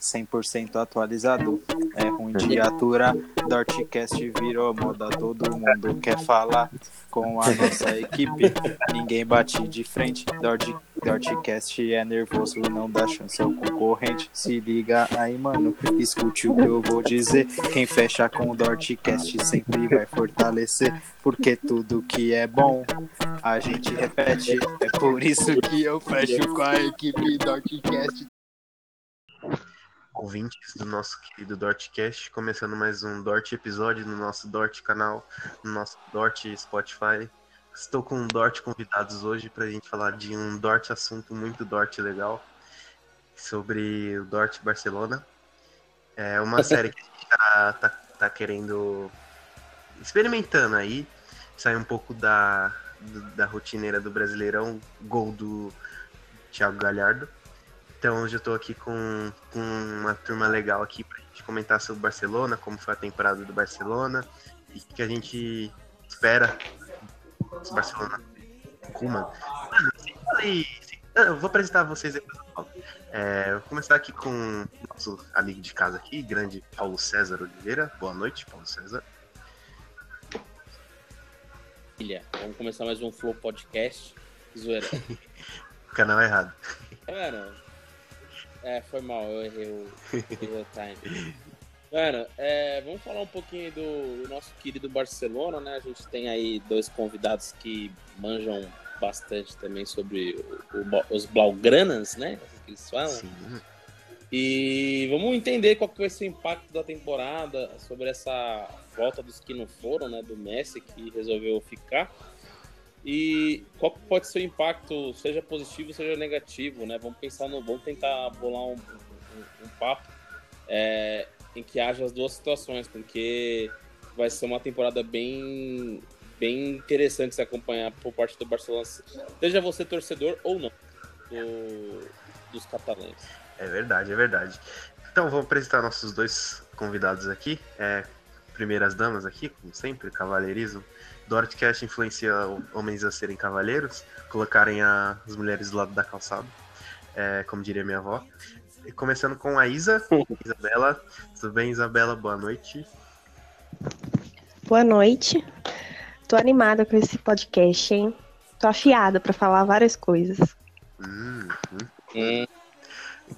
100% atualizado. É ruim de aturar, Dortcast virou moda, todo mundo quer falar com a nossa equipe. Ninguém bate de frente, Dort, Dortcast é nervoso, não dá chance ao concorrente. Se liga aí, mano, escute o que eu vou dizer. Quem fecha com o Dortcast sempre vai fortalecer, porque tudo que é bom a gente repete. É por isso que eu fecho com a equipe Dortcast ouvintes do nosso querido Dortcast, começando mais um Dort episódio no nosso Dort canal, no nosso Dort Spotify. Estou com um Dort convidados hoje para a gente falar de um Dort assunto muito Dort legal, sobre o Dort Barcelona. É uma série que a gente tá, tá, tá querendo, experimentando aí, sair um pouco da, da rotineira do Brasileirão, gol do Thiago Galhardo. Então hoje eu estou aqui com, com uma turma legal aqui para gente comentar sobre o Barcelona, como foi a temporada do Barcelona e o que a gente espera do Barcelona. Kuma. Mano, falei, eu vou apresentar vocês depois. É, vou começar aqui com o nosso amigo de casa aqui, grande Paulo César Oliveira. Boa noite, Paulo César. Filha, vamos começar mais um Flow Podcast. Zoeira. Canal errado. Cara, é, foi mal, eu errei o, o time. Mano, é, vamos falar um pouquinho do, do, nosso querido Barcelona, né? A gente tem aí dois convidados que manjam bastante também sobre o, o, os Blaugranas, né? Assim que eles falam. Sim. E vamos entender qual que vai ser o impacto da temporada sobre essa volta dos que não foram, né? Do Messi que resolveu ficar. E qual pode ser o impacto, seja positivo, seja negativo, né? Vamos pensar no, vamos tentar bolar um, um, um papo é, em que haja as duas situações, porque vai ser uma temporada bem, bem interessante se acompanhar por parte do Barcelona, seja você torcedor ou não do, dos catalães. É verdade, é verdade. Então vamos apresentar nossos dois convidados aqui. É, primeiras damas aqui, como sempre, cavalheirismo. Dorotcast influencia homens a serem cavaleiros, colocarem a, as mulheres do lado da calçada, é, como diria minha avó. E começando com a Isa, Isabela. Tudo bem, Isabela? Boa noite. Boa noite. Tô animada com esse podcast, hein? Tô afiada para falar várias coisas. Hum, hum. Hum.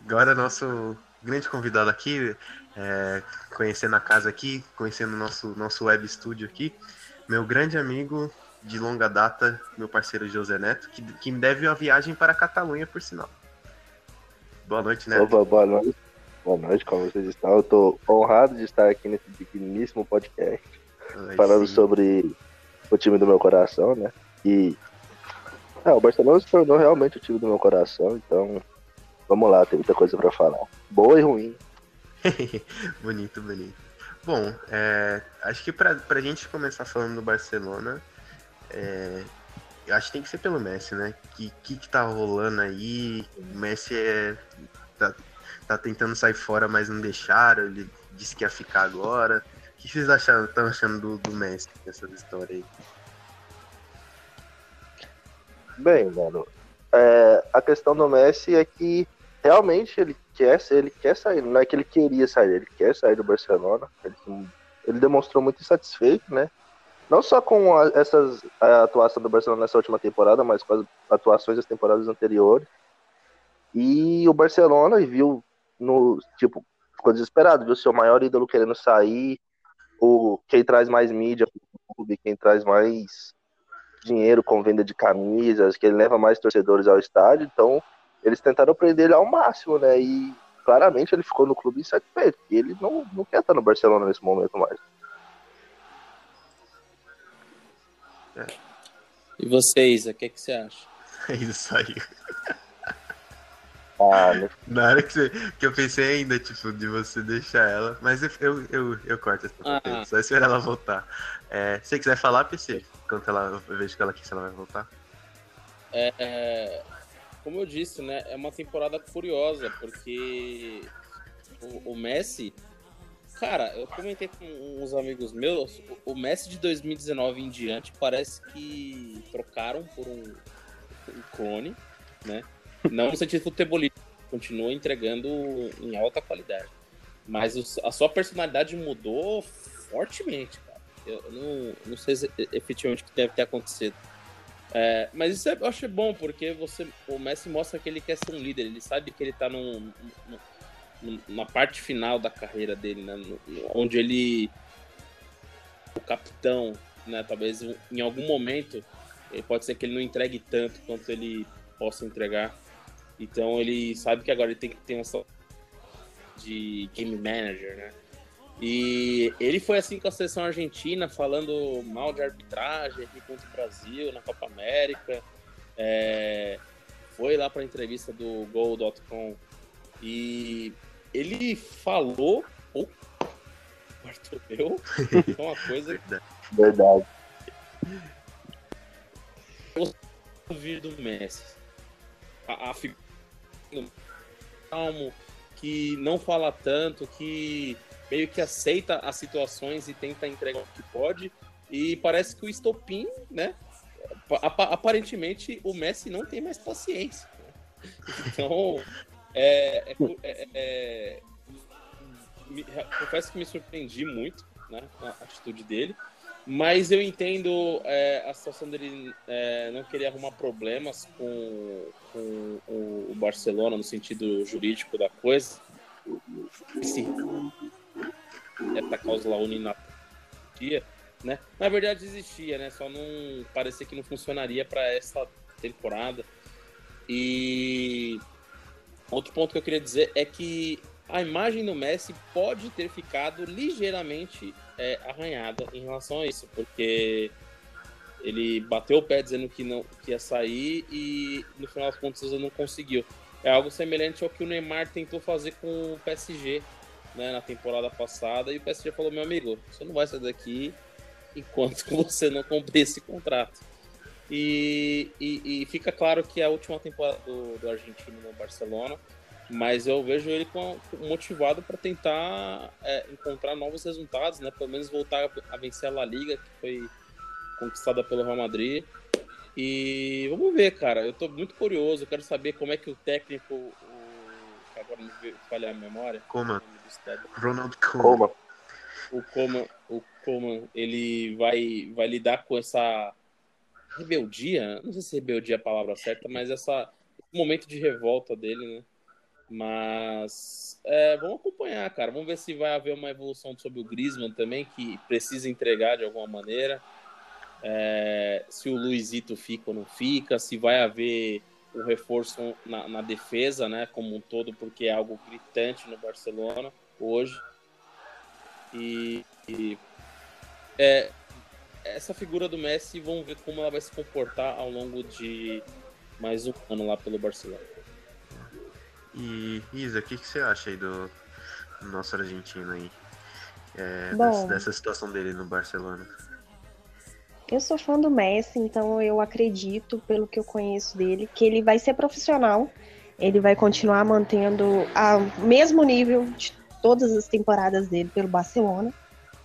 Agora nosso grande convidado aqui, é, conhecendo a casa aqui, conhecendo o nosso, nosso web estúdio aqui, meu grande amigo de longa data, meu parceiro José Neto, que, que me deve uma viagem para a Catalunha, por sinal. Boa noite, Neto. Opa, boa noite. Boa noite, como vocês estão? Eu estou honrado de estar aqui nesse pequeníssimo podcast, Ai, falando sim. sobre o time do meu coração, né? E é, o Barcelona se tornou realmente o time do meu coração, então vamos lá, tem muita coisa para falar. Boa e ruim. bonito, bonito. Bom, é, acho que pra, pra gente começar falando do Barcelona, é, acho que tem que ser pelo Messi, né? O que, que, que tá rolando aí? O Messi é, tá, tá tentando sair fora, mas não deixaram. Ele disse que ia ficar agora. O que vocês acharam, estão achando do, do Messi nessa história aí? Bem, mano, é, a questão do Messi é que realmente ele quer, ele quer sair, não é que ele queria sair, ele quer sair do Barcelona. Ele, ele demonstrou muito insatisfeito, né? Não só com a, essas, a atuação do Barcelona nessa última temporada, mas com as atuações das temporadas anteriores. E o Barcelona viu no tipo ficou desesperado, viu seu maior ídolo querendo sair, o quem traz mais mídia pro clube, quem traz mais dinheiro com venda de camisas, que leva mais torcedores ao estádio, então eles tentaram prender ele ao máximo, né? E claramente ele ficou no clube insatisfeito. E ele não, não quer estar no Barcelona nesse momento mais. É. E você, Isa, o que, é que você acha? Isso aí. Ah, né? Na hora que, você, que eu pensei ainda, tipo, de você deixar ela, mas eu, eu, eu, eu corto essa ah. só esperar ela voltar. É, se você quiser falar, PC, enquanto ela, eu vejo que ela aqui, se ela vai voltar. É, é como eu disse, né, é uma temporada curiosa, porque o, o Messi, cara, eu comentei com uns amigos meus, o Messi de 2019 em diante parece que trocaram por um, um clone, né? Não no sentido futebolístico, continua entregando em alta qualidade. Mas o, a sua personalidade mudou fortemente, cara. Eu, eu não, não sei se, efetivamente o que deve ter acontecido. É, mas isso é, eu acho bom, porque você, o Messi mostra que ele quer ser um líder, ele sabe que ele tá num, num, na parte final da carreira dele, né? onde ele. O capitão, né? Talvez em algum momento pode ser que ele não entregue tanto quanto ele possa entregar. Então ele sabe que agora ele tem que ter uma de game manager, né? E ele foi assim com a seleção argentina, falando mal de arbitragem aqui contra o Brasil na Copa América. É, foi lá para a entrevista do Gol.com e ele falou. Oh, Bartoleu, é uma coisa. Verdade. Ouvir do Messi. A, a figura calmo, que não fala tanto, que meio que aceita as situações e tenta entregar o que pode. E parece que o estopim, né? Aparentemente o Messi não tem mais paciência. Então, é, é, é, é me, confesso que me surpreendi muito, né? A atitude dele. Mas eu entendo é, a situação dele é, não querer arrumar problemas com, com o Barcelona no sentido jurídico da coisa. Sim essa cláusula unilateral, né? Na verdade existia, né? Só não parecia que não funcionaria para essa temporada. E outro ponto que eu queria dizer é que a imagem do Messi pode ter ficado ligeiramente é, arranhada em relação a isso, porque ele bateu o pé dizendo que não que ia sair e no final das contas ele não conseguiu. É algo semelhante ao que o Neymar tentou fazer com o PSG né, na temporada passada, e o PSG falou, meu amigo, você não vai sair daqui enquanto você não cumprir esse contrato. E, e, e, fica claro que é a última temporada do, do argentino no Barcelona, mas eu vejo ele com, motivado para tentar é, encontrar novos resultados, né? Pelo menos voltar a vencer a La Liga, que foi conquistada pelo Real Madrid. E vamos ver, cara. Eu tô muito curioso, eu quero saber como é que o técnico, o, agora me falhar a memória. Como? Ronald Koeman. O Koeman, o Koeman, ele vai, vai lidar com essa rebeldia, não sei se rebeldia é a palavra certa, mas essa esse momento de revolta dele, né? Mas é, vamos acompanhar, cara. Vamos ver se vai haver uma evolução sobre o Griezmann também, que precisa entregar de alguma maneira. É, se o Luizito fica ou não fica, se vai haver o reforço na, na, defesa, né, como um todo, porque é algo gritante no Barcelona hoje. E, e é, essa figura do Messi, vamos ver como ela vai se comportar ao longo de mais um ano lá pelo Barcelona. E Isa, o que, que você acha aí do nosso argentino aí? É, dessa, dessa situação dele no Barcelona? Eu sou fã do Messi, então eu acredito, pelo que eu conheço dele, que ele vai ser profissional. Ele vai continuar mantendo o mesmo nível de todas as temporadas dele pelo Barcelona.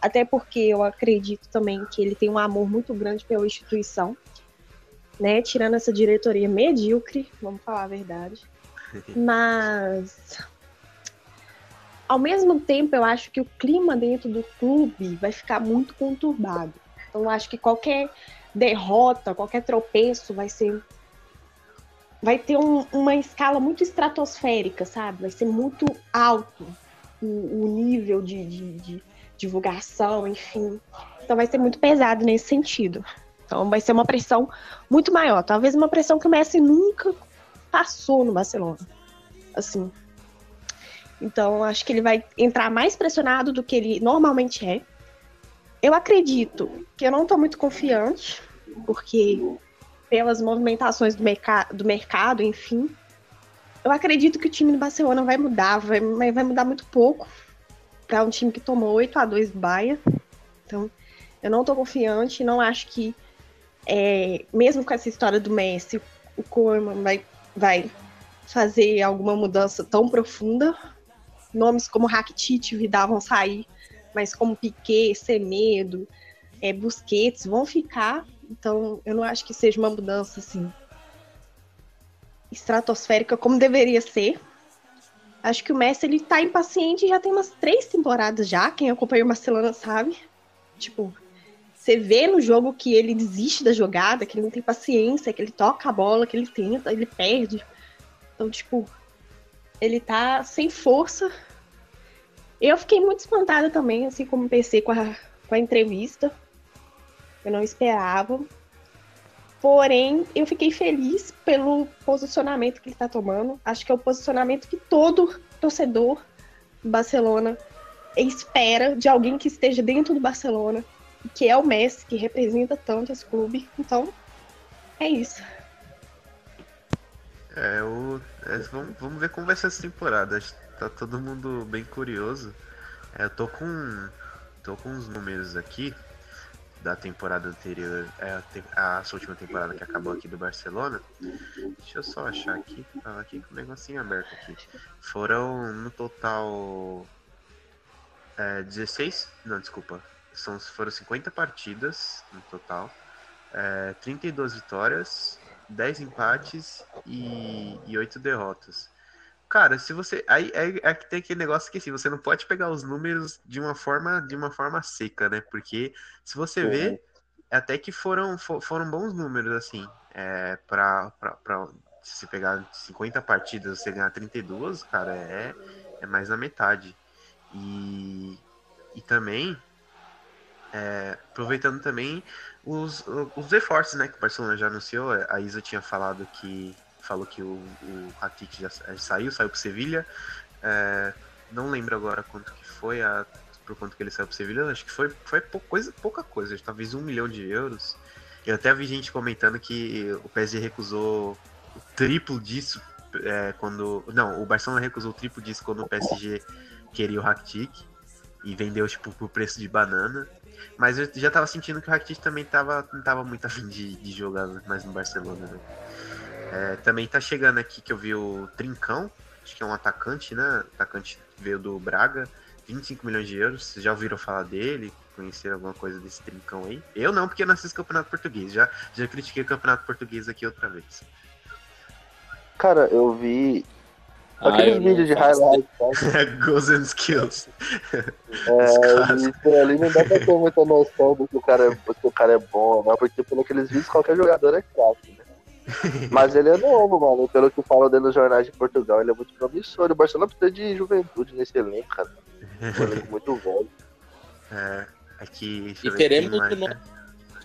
Até porque eu acredito também que ele tem um amor muito grande pela instituição. Né? Tirando essa diretoria medíocre, vamos falar a verdade. Mas ao mesmo tempo, eu acho que o clima dentro do clube vai ficar muito conturbado. Então, acho que qualquer derrota, qualquer tropeço vai ser. Vai ter um, uma escala muito estratosférica, sabe? Vai ser muito alto o, o nível de, de, de divulgação, enfim. Então, vai ser muito pesado nesse sentido. Então, vai ser uma pressão muito maior. Talvez uma pressão que o Messi nunca passou no Barcelona. Assim. Então, acho que ele vai entrar mais pressionado do que ele normalmente é. Eu acredito que eu não estou muito confiante, porque pelas movimentações do, do mercado, enfim, eu acredito que o time do Barcelona vai mudar, vai, vai mudar muito pouco para um time que tomou 8 a 2 do Bahia. Então, eu não estou confiante, não acho que, é, mesmo com essa história do Messi, o Koeman vai, vai fazer alguma mudança tão profunda. Nomes como Rakitic e Vidal vão sair mas como Piquet, Semedo, é, Busquets vão ficar. Então, eu não acho que seja uma mudança assim estratosférica como deveria ser, Acho que o Messi ele tá impaciente já tem umas três temporadas já. Quem acompanha o Barcelona sabe. Tipo, você vê no jogo que ele desiste da jogada, que ele não tem paciência, que ele toca a bola, que ele tenta, ele perde. Então, tipo, ele tá sem força. Eu fiquei muito espantada também, assim como pensei com a, com a entrevista. Eu não esperava. Porém, eu fiquei feliz pelo posicionamento que ele está tomando. Acho que é o posicionamento que todo torcedor do Barcelona espera de alguém que esteja dentro do Barcelona, que é o Messi, que representa tanto esse clube. Então, é isso. É, o, é, vamos, vamos ver como vai ser essa temporada. Tá todo mundo bem curioso. É, eu tô com, tô com uns números aqui da temporada anterior, é, a, a última temporada que acabou aqui do Barcelona. Deixa eu só achar aqui, tava aqui com o negocinho aberto aqui. Foram no total é, 16, não, desculpa, são, foram 50 partidas no total, é, 32 vitórias, 10 empates e, e 8 derrotas. Cara, se você. Aí é, que tem aquele negócio que assim, você não pode pegar os números de uma forma de uma forma seca, né? Porque se você uhum. vê, até que foram, for, foram bons números, assim. É, pra, pra, pra, se você pegar 50 partidas você ganhar 32, cara, é, é mais da metade. E, e também, é, aproveitando também os, os reforços, né? Que o Barcelona já anunciou, a Isa tinha falado que falou que o, o Rakitic já saiu, saiu para Sevilha. É, não lembro agora quanto que foi, a, por quanto que ele saiu para Sevilha, acho que foi, foi pouca coisa, pouca coisa, talvez um milhão de euros. Eu até vi gente comentando que o PSG recusou o triplo disso é, quando. Não, o Barcelona recusou o triplo disso quando o PSG queria o Rakitic e vendeu tipo por preço de banana. Mas eu já tava sentindo que o Rakitic também tava, não tava muito afim de, de jogar mais no Barcelona, né? É, também tá chegando aqui que eu vi o Trincão, acho que é um atacante, né? Atacante veio do Braga, 25 milhões de euros. Vocês já ouviram falar dele? Conheceram alguma coisa desse Trincão aí? Eu não, porque eu não assisto campeonato português. Já, já critiquei o campeonato português aqui outra vez. Cara, eu vi ah, aqueles vídeos de highlights. Goals and skills. É, isso ali não dá pra ter muita noção do que o cara é, que o cara é bom, né? Porque por aqueles vídeos qualquer jogador é craque, né? Mas ele é novo, mano. Pelo que falam dele nos jornais de Portugal, ele é muito promissor. O Barcelona precisa de juventude nesse elenco, cara. Um elenco muito velho. É, aqui. E teremos o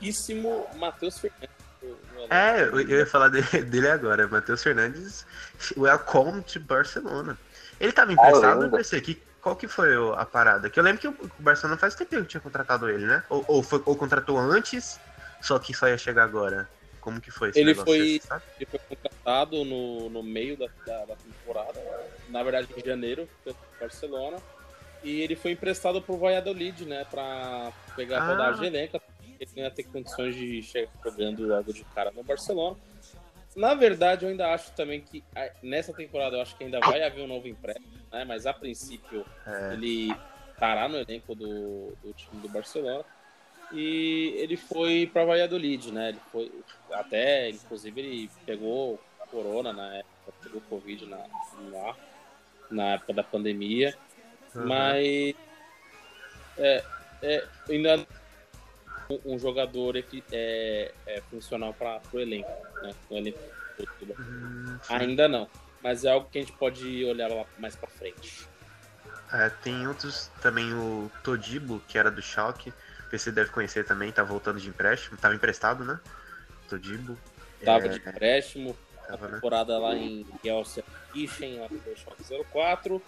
novíssimo Matheus Fernandes. É, eu ia falar dele, dele agora. Matheus Fernandes, welcome to Barcelona. Ele tava emprestado no PC aqui. Qual que foi a parada? Que eu lembro que o Barcelona faz tempo que tinha contratado ele, né? Ou, ou, foi, ou contratou antes, só que só ia chegar agora. Como que foi esse ele foi, ele foi contratado no, no meio da, da, da, temporada, na verdade em janeiro, pelo Barcelona, e ele foi emprestado pro Valladolid, né, pra pegar ah. a rodagem elenca, ele não ia ter condições de chegar jogando logo de cara no Barcelona. Na verdade, eu ainda acho também que nessa temporada eu acho que ainda vai haver um novo empréstimo, né, mas a princípio é. ele estará no elenco do, do time do Barcelona e ele foi para Valladolid, né? Ele foi até, inclusive, ele pegou corona na época, pegou covid na, lá, na época da pandemia, uhum. mas é, é, ainda um, um jogador é, é funcional para o elenco, né? O elenco uhum, ainda não, mas é algo que a gente pode olhar lá mais para frente. É, tem outros também o Todibo, que era do Schalke, PC deve conhecer também, tá voltando de empréstimo, tava emprestado, né? Todibo. Tava é... de empréstimo, tava, a né? temporada né? lá em Gelsenkirchen, lá no Schalke 04.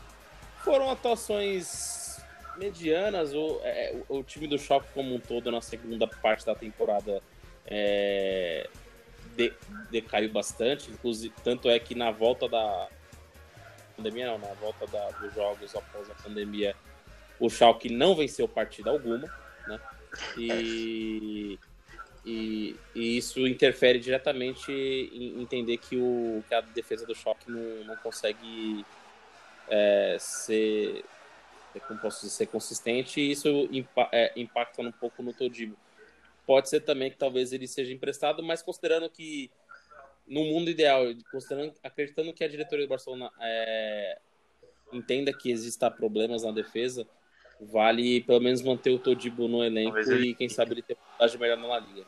Foram atuações medianas, o, é, o, o, time do Schalke como um todo na segunda parte da temporada é, de, decaiu bastante, inclusive, tanto é que na volta da pandemia, não, na volta da, dos jogos após a pandemia, o Schalke não venceu partida alguma, né? E, e, e, isso interfere diretamente em entender que, o, que a defesa do choque não, não consegue é, ser, como posso dizer, ser consistente e isso impa, é, impacta um pouco no Todibo. Pode ser também que talvez ele seja emprestado, mas considerando que no mundo ideal, considerando, acreditando que a diretoria do Barcelona é, entenda que existam problemas na defesa, vale pelo menos manter o Todibo no elenco Talvez e quem sabe ele ter vantagem melhor na La Liga.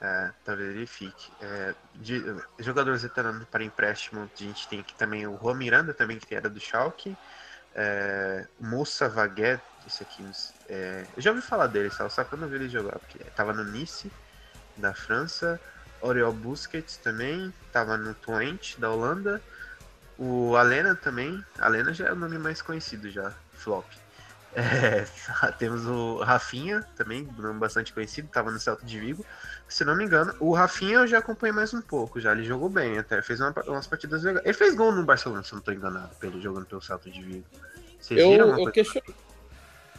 É, talvez ele fique. É, de, jogadores veteranos para empréstimo, a gente tem aqui também o Juan Miranda, também que era do Schalke. É, Moussa Vaguet, esse aqui, é, eu já ouvi falar dele, só que eu não vi ele jogar, porque tava no Nice, da França. Oriol Busquets também, tava no Twente, da Holanda. O Alena também, Alena já é o nome mais conhecido já, Flop. É, temos o Rafinha também, nome bastante conhecido, estava no Celta de Vigo. Se não me engano, o Rafinha eu já acompanhei mais um pouco, já ele jogou bem até, fez uma, umas partidas legais. Ele fez gol no Barcelona, se não estou enganado, pelo jogando pelo Celta de Vigo. Vocês eu, viram eu, questiono,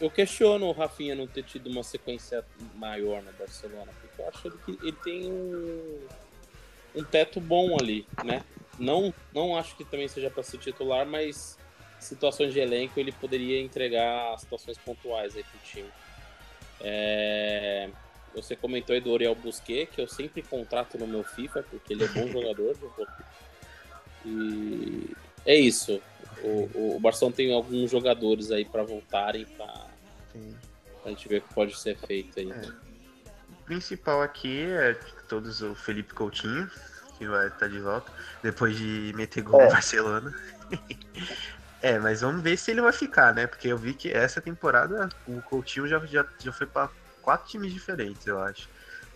eu questiono o Rafinha não ter tido uma sequência maior no Barcelona, porque eu acho que ele tem um, um teto bom ali, né? Não, não acho que também seja para ser titular, mas situações de elenco, ele poderia entregar situações pontuais aí pro time. É... Você comentou aí do Oriel Busquet, que eu sempre contrato no meu FIFA, porque ele é bom jogador. E é isso. O, o Barcelona tem alguns jogadores aí para voltarem para a gente ver o que pode ser feito aí. É. O principal aqui é todos o Felipe Coutinho, que vai estar de volta, depois de meter gol é. no Barcelona. É, mas vamos ver se ele vai ficar, né? Porque eu vi que essa temporada o Coutinho já, já, já foi para quatro times diferentes, eu acho.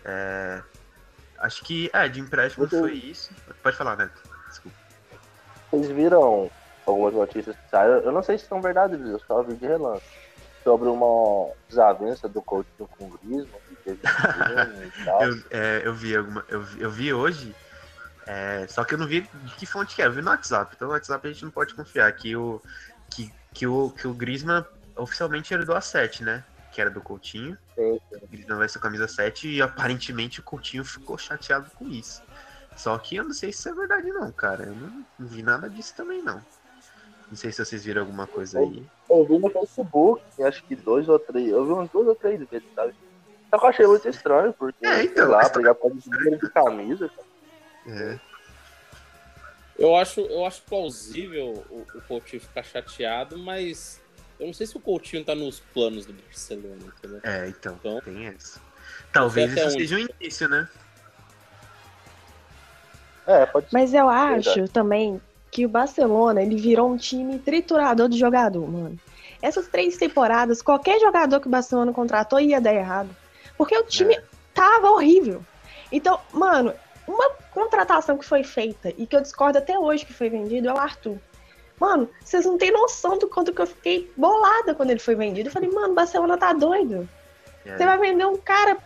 É, acho que, é, de empréstimo foi isso. Pode falar, Neto. Desculpa. Vocês viram algumas notícias que saíram? Eu não sei se são verdadeiras, eu só vi de relance. Sobre uma desavença do Coutinho com o Griezmann, que teve e tal. eu, é, eu vi alguma. Eu, eu vi hoje é, só que eu não vi de que fonte que é, eu vi no WhatsApp. Então no WhatsApp a gente não pode confiar que o, que, que o, que o Griezmann oficialmente herdou a 7, né? Que era do Coutinho. Sim, sim. O Griezmann vai ser camisa 7 e aparentemente o Coutinho ficou chateado com isso. Só que eu não sei se isso é verdade não, cara. Eu não, não vi nada disso também não. Não sei se vocês viram alguma coisa aí. Eu, vi no Facebook, acho que dois ou três. Eu vi uns dois ou três vezes, sabe? Só que eu achei muito estranho, porque, é, então, sei lá, pegar pra de camisa, cara. É. Eu acho, eu acho plausível o, o Coutinho ficar chateado, mas eu não sei se o Coutinho tá nos planos do Barcelona, entendeu? É, então, então tem essa. Talvez isso onde... seja o um início, né? É, pode ser. Mas eu acho Verdade. também que o Barcelona, ele virou um time triturador de jogador, mano. Essas três temporadas, qualquer jogador que o Barcelona contratou ia dar errado. Porque o time é. tava horrível. Então, mano, uma contratação que foi feita e que eu discordo até hoje que foi vendido é o Arthur. Mano, vocês não têm noção do quanto que eu fiquei bolada quando ele foi vendido. Eu falei, mano, Barcelona tá doido. É. Você vai vender um cara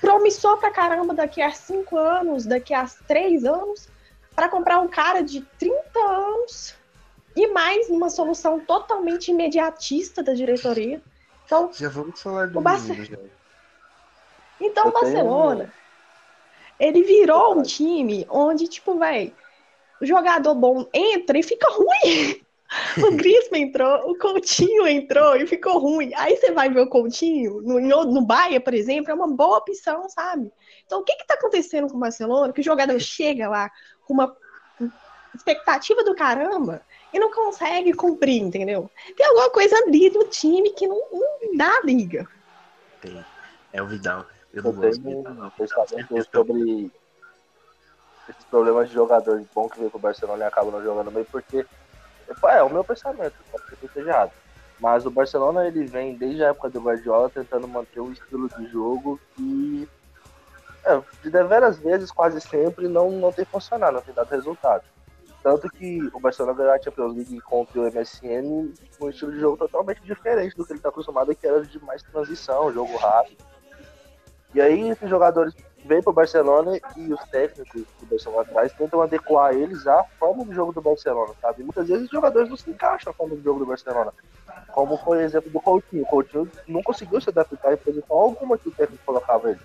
promissor pra caramba daqui a cinco anos, daqui a três anos, para comprar um cara de 30 anos e mais uma solução totalmente imediatista da diretoria. Então, já vamos falar do Barce... Então, o Barcelona ele virou um time onde, tipo, vai, o jogador bom entra e fica ruim. O Griezmann entrou, o Coutinho entrou e ficou ruim. Aí você vai ver o Coutinho no, no Bahia, por exemplo, é uma boa opção, sabe? Então, o que que tá acontecendo com o Barcelona? Que o jogador chega lá com uma expectativa do caramba e não consegue cumprir, entendeu? Tem alguma coisa ali do time que não, não dá liga. Tem. É o Vidal. Eu não gosto um pensamento sobre esses problemas de jogador bom que veio pro Barcelona e acaba não jogando bem, porque é o meu pensamento, pode ser que esteja errado. Mas o Barcelona ele vem desde a época do Guardiola tentando manter um estilo de jogo que é, de deveras vezes, quase sempre, não, não tem funcionado, não tem dado resultado. Tanto que o Barcelona ganhou a Champions League contra o MSN com um estilo de jogo totalmente diferente do que ele está acostumado, que era de mais transição, jogo rápido. E aí esses jogadores vêm para o Barcelona e os técnicos do Barcelona atrás tentam adequar eles à forma do jogo do Barcelona, sabe? Muitas vezes os jogadores não se encaixam na forma do jogo do Barcelona. Como foi o exemplo do Coutinho. O Coutinho não conseguiu se adaptar em posição alguma que o técnico colocava ele.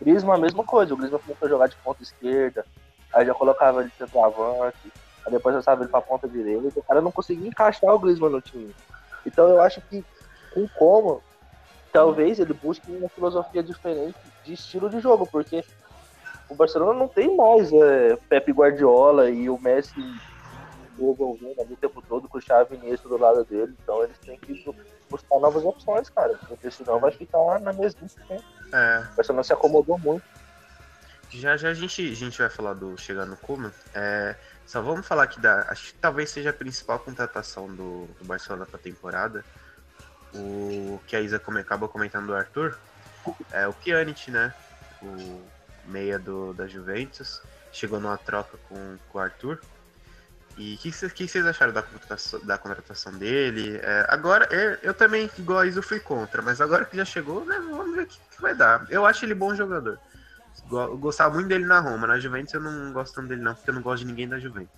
Griezmann, a mesma coisa. O Griezmann começou a jogar de ponta esquerda, aí já colocava ele de centroavante, aí depois passava ele para ponta direita. O cara não conseguia encaixar o Griezmann no time. Então eu acho que com como talvez ele busque uma filosofia diferente de estilo de jogo, porque o Barcelona não tem mais é, Pepe Guardiola e o Messi resolvendo ali o tempo todo com o Xavi Iniesta do lado dele. Então eles têm que buscar novas opções, cara. Porque senão vai ficar na mesma tempo. É. O Barcelona se acomodou muito. Já já a gente, a gente vai falar do chegar no Kuma. É, só vamos falar aqui da. Acho que talvez seja a principal contratação do, do Barcelona para a temporada. O que a Isa come, acaba comentando do Arthur. É o Pjanic, né? O meia do, da Juventus. Chegou numa troca com, com o Arthur. E o que, que, vocês acharam da contratação, da contratação dele? É, agora, eu, eu, também, igual a Isa, fui contra, mas agora que já chegou, né, vamos ver o que, que, vai dar. Eu acho ele bom jogador. Eu gostava muito dele na Roma. Na Juventus eu não gosto tanto dele, não, porque eu não gosto de ninguém da Juventus.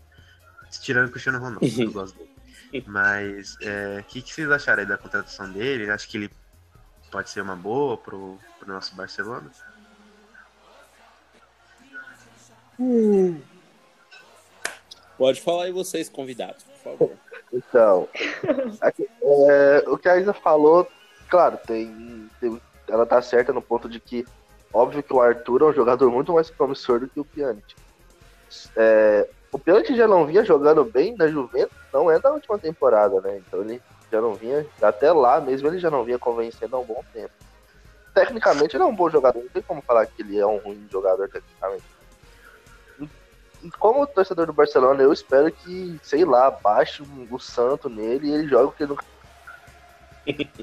Tirando o Cristiano Ronaldo, eu gosto dele. Mas, o é, que, que vocês acharam aí da contratação dele? Acho que ele pode ser uma boa pro, pro nosso Barcelona? Hum. Pode falar aí vocês, convidados, por favor. Então, aqui, é, o que a Isa falou, claro, tem, tem, ela tá certa no ponto de que, óbvio que o Arthur é um jogador muito mais promissor do que o Pjanic. É, o Pjanic já não vinha jogando bem na Juventus, não é da última temporada, né? Então ele já não vinha, até lá mesmo ele já não vinha convencendo há um bom tempo. Tecnicamente ele é um bom jogador, não tem como falar que ele é um ruim jogador tecnicamente como torcedor do Barcelona, eu espero que, sei lá, baixe o santo nele e ele jogue o que nunca.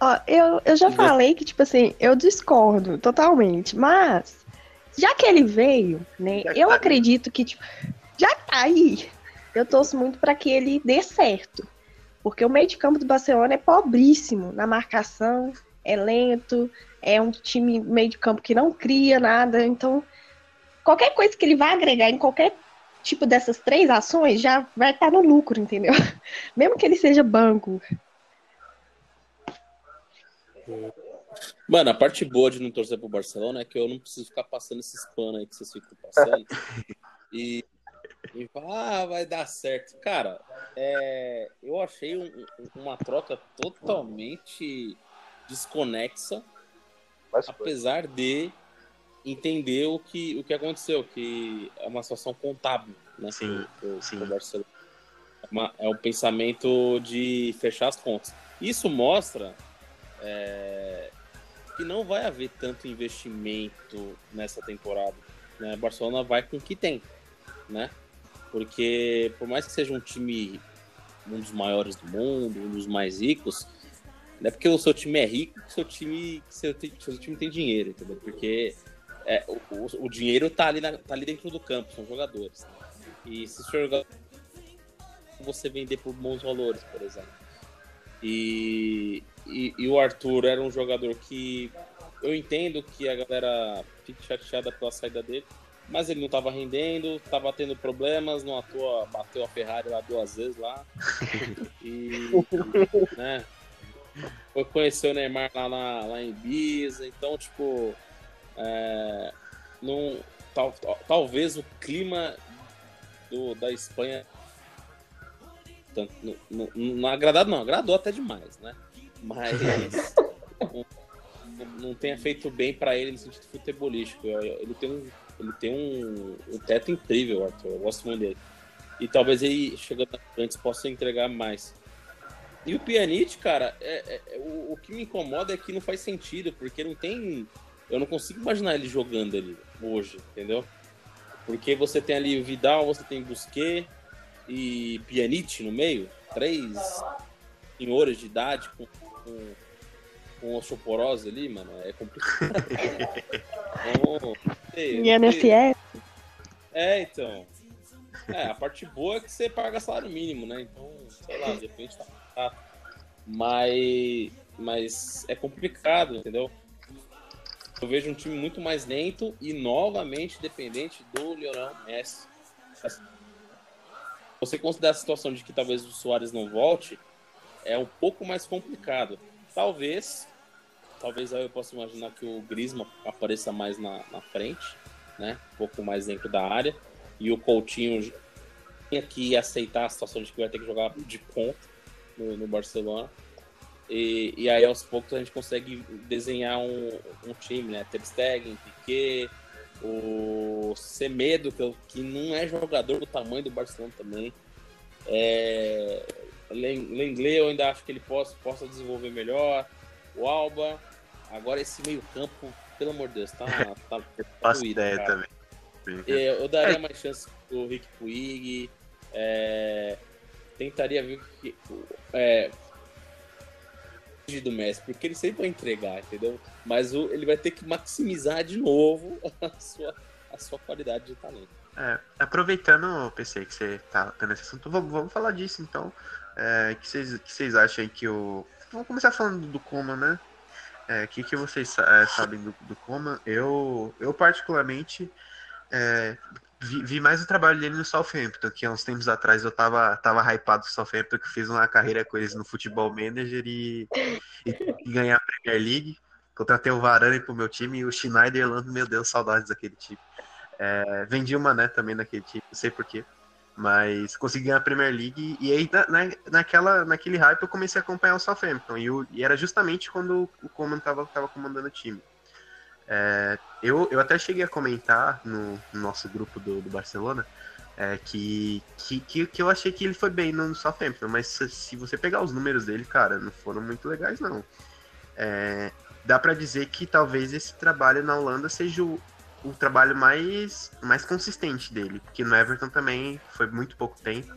Ó, eu, eu já falei que, tipo assim, eu discordo totalmente, mas já que ele veio, né, eu tá acredito aí. que, tipo, já tá aí, eu torço muito para que ele dê certo. Porque o meio de campo do Barcelona é pobríssimo na marcação, é lento, é um time meio de campo que não cria nada. Então, qualquer coisa que ele vai agregar em qualquer tipo dessas três ações já vai estar no lucro, entendeu? Mesmo que ele seja banco. Mano, a parte boa de não torcer pro Barcelona é que eu não preciso ficar passando esses panos aí que vocês ficam passando. e, e falar, ah, vai dar certo. Cara, é, eu achei um, uma troca totalmente desconexa mas apesar de entender o que, o que aconteceu, que é uma situação contábil, né? Sim, pro, sim. Pro Barcelona. É, uma, é um pensamento de fechar as contas. Isso mostra é, que não vai haver tanto investimento nessa temporada. Né? Barcelona vai com o que tem, né? Porque por mais que seja um time um dos maiores do mundo, um dos mais ricos, não é porque o seu time é rico que seu time, que seu, seu time tem dinheiro, entendeu? Porque é, o, o, o, dinheiro tá ali, na, tá ali dentro do campo, são jogadores. E se jogar você vender por bons valores, por exemplo. E, e, e, o Arthur era um jogador que eu entendo que a galera fique chateada pela saída dele, mas ele não estava rendendo, estava tendo problemas, não atua, bateu a Ferrari lá duas vezes lá. E, né, foi conhecer o Neymar lá, na, lá em Ibiza, então, tipo, é, não, tal, talvez o clima do, da Espanha tanto, não, não, não agradado, não, agradou até demais, né? Mas não, não tenha feito bem para ele no sentido futebolístico. Ele tem um, ele tem um, um teto incrível, Arthur. Eu gosto muito dele. E talvez ele, chegando antes, possa entregar mais. E o Pjanic, cara, é, é, o, o, que me incomoda é que não faz sentido, porque não tem. Eu não consigo imaginar ele jogando ali hoje, entendeu? Porque você tem ali o Vidal, você tem Busquet e Pjanic no meio, três senhores de idade com, com, com osteoporose ali, mano, é complicado. então, e NFS? É, então. É, a parte boa é que você paga salário mínimo, né? Então, sei lá, de repente tá Tá? Mas, mas é complicado, entendeu? Eu vejo um time muito mais lento e novamente dependente do Lionel Messi. Você considera a situação de que talvez o Soares não volte, é um pouco mais complicado. Talvez, talvez eu possa imaginar que o Griezmann apareça mais na, na frente, né? Um pouco mais dentro da área. E o Coutinho tinha que aceitar a situação de que vai ter que jogar de ponta no, no Barcelona. E, e, aí aos poucos a gente consegue desenhar um, um time, né? Ter Stegen, Piquet, O Semedo, que, eu- que não é jogador do tamanho do Barcelona também. É, Len- Lenglet, eu ainda acho que ele possa, possa desenvolver melhor. O Alba. Agora esse meio-campo, pelo amor de Deus, tá. tá doído, ideia também. É, Eu daria mais chance pro Rick Puig. É, tentaria ver o que. É, do Messi, porque ele sempre vai entregar, entendeu? Mas o, ele vai ter que maximizar de novo a sua, a sua qualidade de talento. É, aproveitando, PC, que você tá tendo esse assunto, vamos, vamos falar disso então. É, que vocês que vocês acham que o. Vamos começar falando do Coma, né? O que, que vocês é, sabem do, do Coma? Eu, eu particularmente, é, vi, vi mais o trabalho dele no Southampton, que há uns tempos atrás eu tava, tava hypado com o Southampton, que fez uma carreira com eles no Futebol Manager e, e, ganhar a Premier League. Contratei o Varane pro meu time e o Schneider, meu Deus, saudades daquele time. É, vendi o Mané também naquele time, não sei porquê. Mas consegui ganhar a Premier League e aí na, na- naquela, naquele hype eu comecei a acompanhar o Southampton e, o- e era justamente quando o Coman tava, tava comandando o time. É, eu, eu até cheguei a comentar no, no nosso grupo do, do Barcelona é, que, que, que, eu achei que ele foi bem no Southampton, mas se, se você pegar os números dele, cara, não foram muito legais não. É, dá pra dizer que talvez esse trabalho na Holanda seja o, o trabalho mais, mais consistente dele, porque no Everton também foi muito pouco tempo.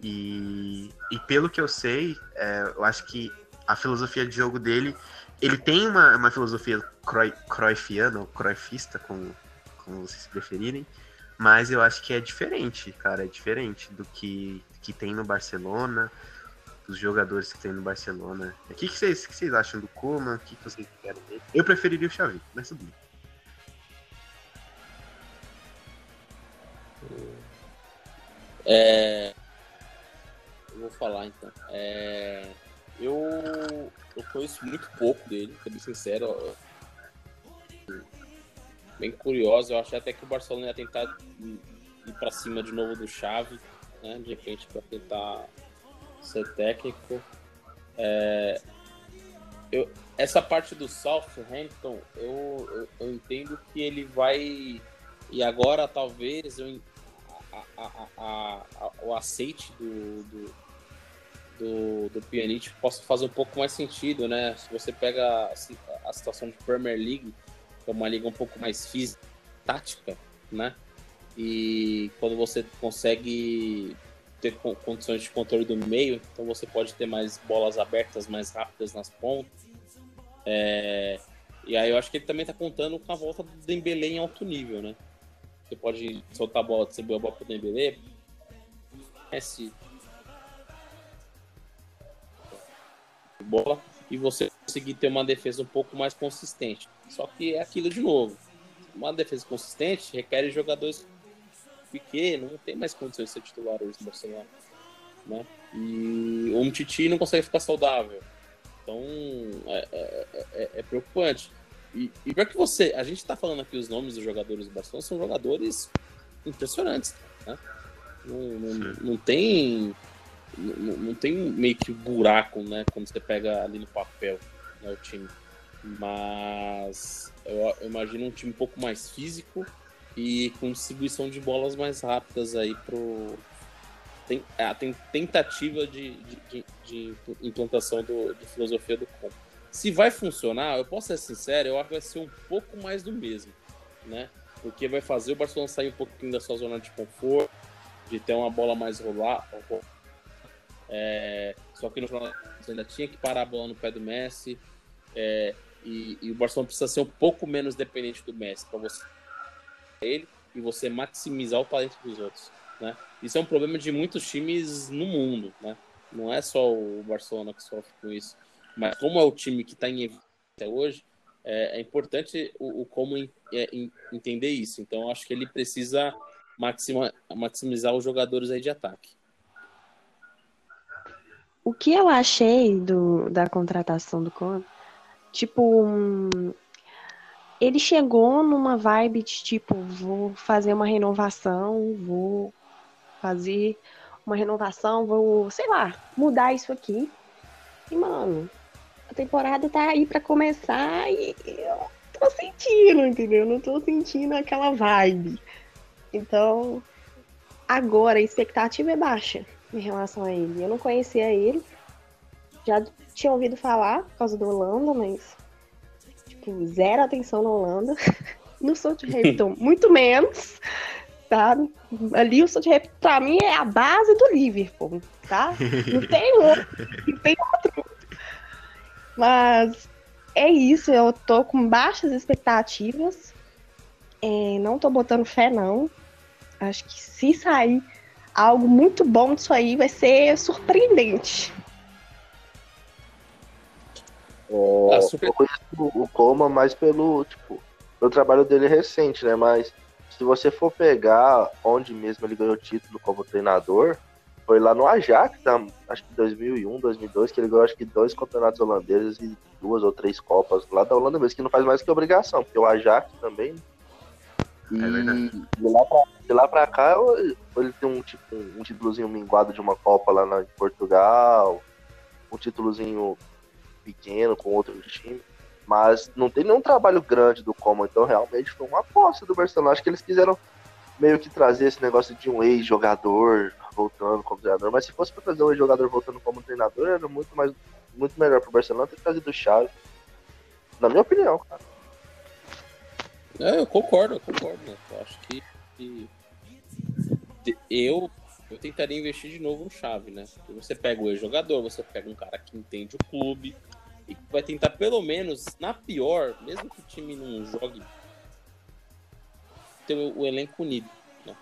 E, e pelo que eu sei, é, eu acho que a filosofia de jogo dele, ele tem uma, uma filosofia cruyffiana ou cruyffista, como, como vocês preferirem, mas eu acho que é diferente, cara, é diferente do que, que tem no Barcelona, dos jogadores que tem no Barcelona. O que, que, vocês, que vocês acham do Koeman? O que, que vocês querem dele? Eu preferiria o Xavi, mas tudo bem. É, eu vou falar então. É, eu, eu conheço muito pouco dele, pra ser sincero. Bem curioso, eu achei até que o Barcelona ia tentar ir pra cima de novo do Xavi, né? De repente pra tentar ser técnico. É, eu, essa parte do Southampton, eu, eu, eu entendo que ele vai. E agora talvez eu, a- a- a- o aceite do, do, do, do Pjanic possa fazer um pouco mais sentido, né? Se você pega a, a situação de Premier League, que é uma liga um pouco mais física, tática, né? E quando você consegue ter co- condições de controle do meio, então você pode ter mais bolas abertas, mais rápidas nas pontas. É, E aí eu acho que ele também tá contando com a volta do Dembélé em alto nível, né? Você pode soltar a bola, distribuir a bola pro Dembélé. Messi. Bola. E você conseguir ter uma defesa um pouco mais consistente. Só que é aquilo de novo. Uma defesa consistente requer jogadores pequenos, não tem mais condições de ser titular hoje no Barcelona. Né? E o Umtiti não consegue ficar saudável. Então é, é- é- é preocupante. E, e pior que você, a gente tá falando aqui os nomes dos jogadores do Barcelona, são jogadores impressionantes. Né? Não, não, não tem. Não, tem meio que buraco, né? Quando você pega ali no papel né, o time. Mas eu, eu imagino um time um pouco mais físico e com distribuição de bolas mais rápidas aí pro. Tem, ah, tem tentativa de, de, de- implantação do, de filosofia do comp. Se vai funcionar, eu posso ser sincero, eu acho que vai ser um pouco mais do mesmo, né? Porque vai fazer o Barcelona sair um pouquinho da sua zona de conforto, de ter uma bola mais rolar. É, só que no final ainda tinha que parar a bola no pé do Messi. é, e, e o Barcelona precisa ser um pouco menos dependente do Messi para você ele e você maximizar o talento dos outros, né? Isso é um problema de muitos times no mundo, né? Não é só o Barcelona que sofre com isso, mas como é o time que está em até hoje, é, é importante o, o como en- é, en- entender isso. Então, acho que ele precisa maxima, maximizar os jogadores aí de ataque. O que eu achei do, da contratação do Conan, tipo, um, ele chegou numa vibe de tipo, vou fazer uma renovação, vou fazer uma renovação, vou, sei lá, mudar isso aqui. E, mano, a temporada tá aí pra começar e eu tô sentindo, entendeu? Não tô sentindo aquela vibe. Então, agora a expectativa é baixa em relação a ele. Eu não conhecia ele, já tinha ouvido falar por causa do Holanda, mas tipo, zero atenção na Holanda. No Southampton, muito menos, tá? Ali o Southampton, pra mim, é a base do Liverpool, tá? Não tem outro, não tem outro. Mas é isso, eu tô com baixas expectativas. É, não tô botando fé, não. Acho que se sair algo muito bom disso aí, vai ser surpreendente. É, ah, Eu conheço o Coma mais pelo, tipo, pelo trabalho dele recente, né? Mas se você for pegar onde mesmo ele ganhou o título como treinador, foi lá no Ajax, tá? acho que 2001, 2002, que ele ganhou acho que dois campeonatos holandeses e duas ou três copas lá da Holanda mesmo, que não faz mais que obrigação, porque o Ajax também. E é de, lá pra, de lá pra cá, ele tem um, tipo, um títulozinho minguado de uma Copa lá na, em Portugal, um títulozinho pequeno com outro time. Mas não tem nenhum trabalho grande do Como, então realmente foi uma aposta do Barcelona. Acho que eles quiseram meio que trazer esse negócio de um ex-jogador voltando como treinador, mas se fosse para trazer um ex-jogador voltando como treinador, era muito mais muito melhor pro Barcelona ter trazido o Xavi. Na minha opinião, cara. É, eu concordo, eu concordo. Né? Eu acho que, que, eu eu tentaria investir de novo no Chave, né? Você pega o ex-jogador, você pega um cara que entende o clube e vai tentar pelo menos, na pior, mesmo que o time não jogue, ter o, o elenco unido. Né?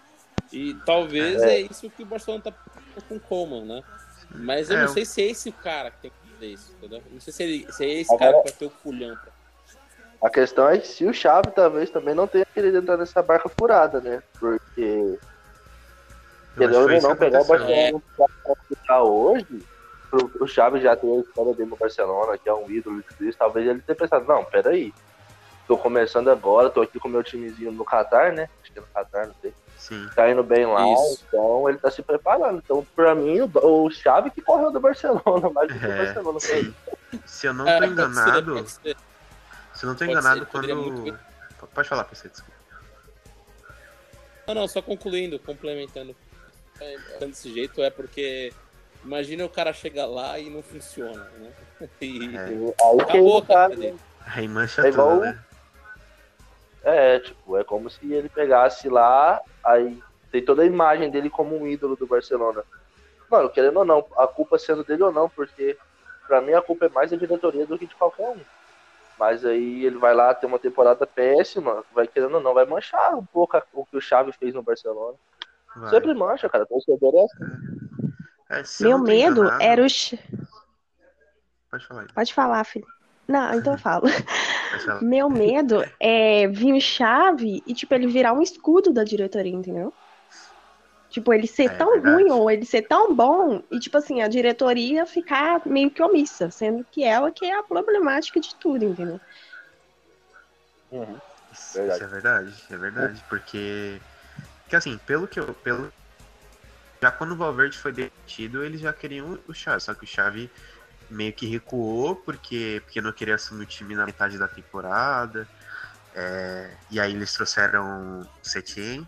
E talvez é. é. isso que o Barcelona tá com o Coman, né? Mas eu é. não sei se é esse o cara que tem que fazer isso, entendeu? Não sei se, ele, se é esse Agora... cara que vai ter o culhão pra a questão é se o Chave talvez também não tenha querido entrar nessa barca furada, né? Porque Querendo ou não, pegar o Barcelona é. hoje, o Chaves já tem a história dele no Barcelona, que é um ídolo e tudo isso, talvez ele tenha pensado, não, peraí, tô começando agora, tô aqui com meu timezinho no Qatar, né? Acho que é no Qatar, não sei. Sim. Tá indo bem lá, isso. então ele tá se preparando. Então, pra mim, o, o Chave que correu do Barcelona, mais do que o é, Barcelona. Se eu não tô enganado. Se não tô enganado, quando. Pode falar, PC, desculpa. Não, não, só concluindo, complementando é, desse jeito é porque imagina o cara chegar lá e não funciona, né? E é. acabou a cara dele. Aí mancha é igual... tudo, né? É, tipo, é como se ele pegasse lá, aí tem toda a imagem dele como um ídolo do Barcelona. Mano, querendo ou não, a culpa sendo dele ou não, porque pra mim a culpa é mais da diretoria do que de qualquer um. Mas aí ele vai lá ter uma temporada péssima, vai querendo ou não, vai manchar um pouco o que o Xavi fez no Barcelona. Vai. Sempre mancha, cara. Torcedor é assim. É, Meu medo enganado... era os. Pode falar. Aí. Pode falar, filho. Não, então eu falo. Meu medo é vir o chave e, tipo, ele virar um escudo da diretoria, entendeu? Tipo, ele ser é, tão verdade. ruim ou ele ser tão bom e, tipo assim, a diretoria ficar meio que omissa, sendo que ela que é a problemática de tudo, entendeu? Uhum. Isso, isso, é verdade, é verdade, porque que assim, pelo que eu. Pelo... Já quando o Valverde foi demitido, eles já queriam o Xavi, só que o Xavi meio que recuou porque, porque não queria assumir o time na metade da temporada. É, e aí eles trouxeram o Setien.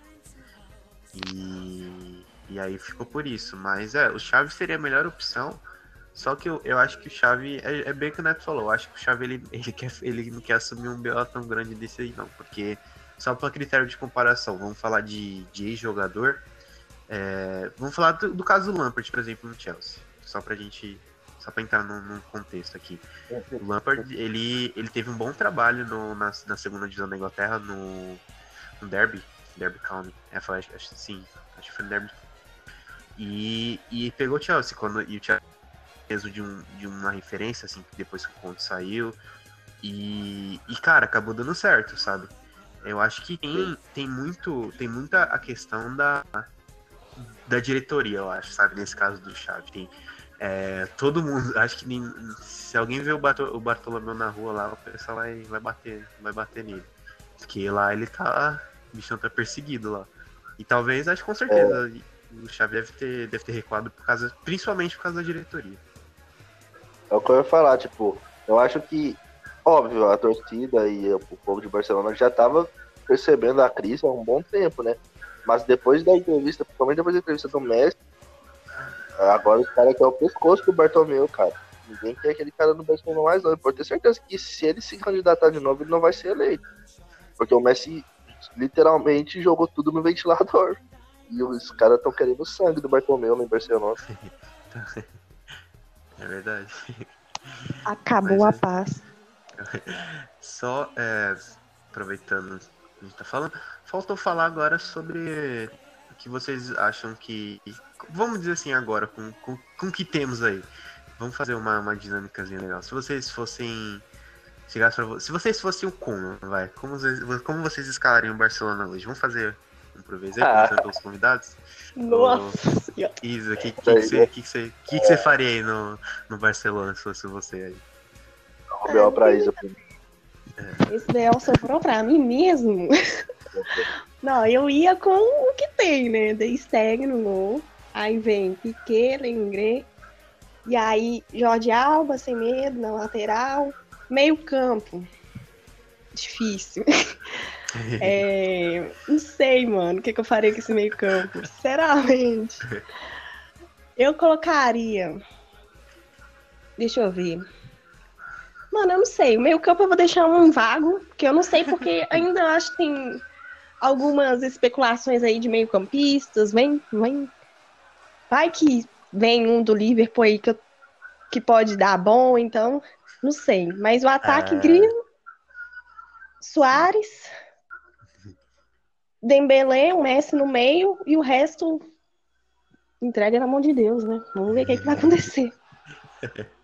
E, e aí ficou por isso. Mas é, o Xavi seria a melhor opção. Só que eu, eu acho que o Xavi. É, é bem que o Neto falou. Eu acho que o Xavi ele, ele, quer, ele não quer assumir um BO tão grande desse aí, não. Porque só para critério de comparação, vamos falar de, de ex-jogador. É, vamos falar do, do, caso do Lampard, por exemplo, no Chelsea. Só pra gente. Só pra entrar num, num contexto aqui. O Lampard, ele, ele teve um bom trabalho no, na, na segunda divisão da Inglaterra, no, no Derby. Derby County. É, foi, acho, acho, sim, acho que foi no Derby. E, e pegou o Chelsea. Quando, e o Chelsea peso de, um, de uma referência, assim, depois que o Conte saiu. E, e, cara, acabou dando certo, sabe? Eu acho que tem, tem muito. Tem muita a questão da, da diretoria, eu acho, sabe? Nesse caso do Chave. Tem, é, todo mundo. Acho que nem, se alguém vê o, Bartol, o Bartolomeu na rua lá, o pessoal vai, vai bater, vai bater nele. Porque lá ele tá. O bichão tá perseguido lá. E talvez, acho com certeza, é. o Chave deve ter, deve ter recuado por causa. Principalmente por causa da diretoria. É o que eu ia falar, tipo, eu acho que óbvio, a torcida e o povo de Barcelona já tava percebendo a crise há um bom tempo, né? Mas depois da entrevista, principalmente depois da entrevista do Messi, agora os caras querem o pescoço do Bartomeu, cara. Ninguém quer aquele cara no Barcelona mais não. Pode ter certeza que se ele se candidatar de novo, ele não vai ser eleito. Porque o Messi literalmente jogou tudo no ventilador. E os caras estão querendo o sangue do Bartomeu no Barcelona. É verdade. Acabou Mas a é- paz. Só é, aproveitando o que a gente tá falando, faltou falar agora sobre o que vocês acham que. Vamos dizer assim agora, com, com, com o que temos aí. Vamos fazer uma, uma dinâmicazinha legal. Se vocês fossem. Chegasse pra Se vocês fossem o Kuma, vai. Como vocês, como vocês escalariam o Barcelona hoje? Vamos fazer um aí, Ah. começando pelos convidados? Nossa senhora. Isa, o que, que, que, você, que, que, você, que, que você faria aí no, no Barcelona se fosse você aí? Roubeu pra Isa primeiro. Esse Del sobrou pra mim mesmo. Não, eu ia com o que tem, né? The Steg no gol. Aí vem Piquet, Lengret. E aí, Jorge Alba, sem medo, na lateral. Meio campo. Difícil. É, não sei, mano, o que, que eu faria com esse meio campo. Sinceramente. Eu colocaria. Deixa eu ver. Mano, eu não sei. O meio campo eu vou deixar um vago, porque eu não sei, porque ainda acho que tem algumas especulações aí de meio campistas. Vem, vem. Vai que vem um do Liverpool aí que, eu- que pode dar bom, então. Não sei. Mas o ataque Ah. Grilo, Soares, Dembélé, o Messi no meio e o resto entrega na mão de Deus, né? Vamos ver o que, que vai acontecer.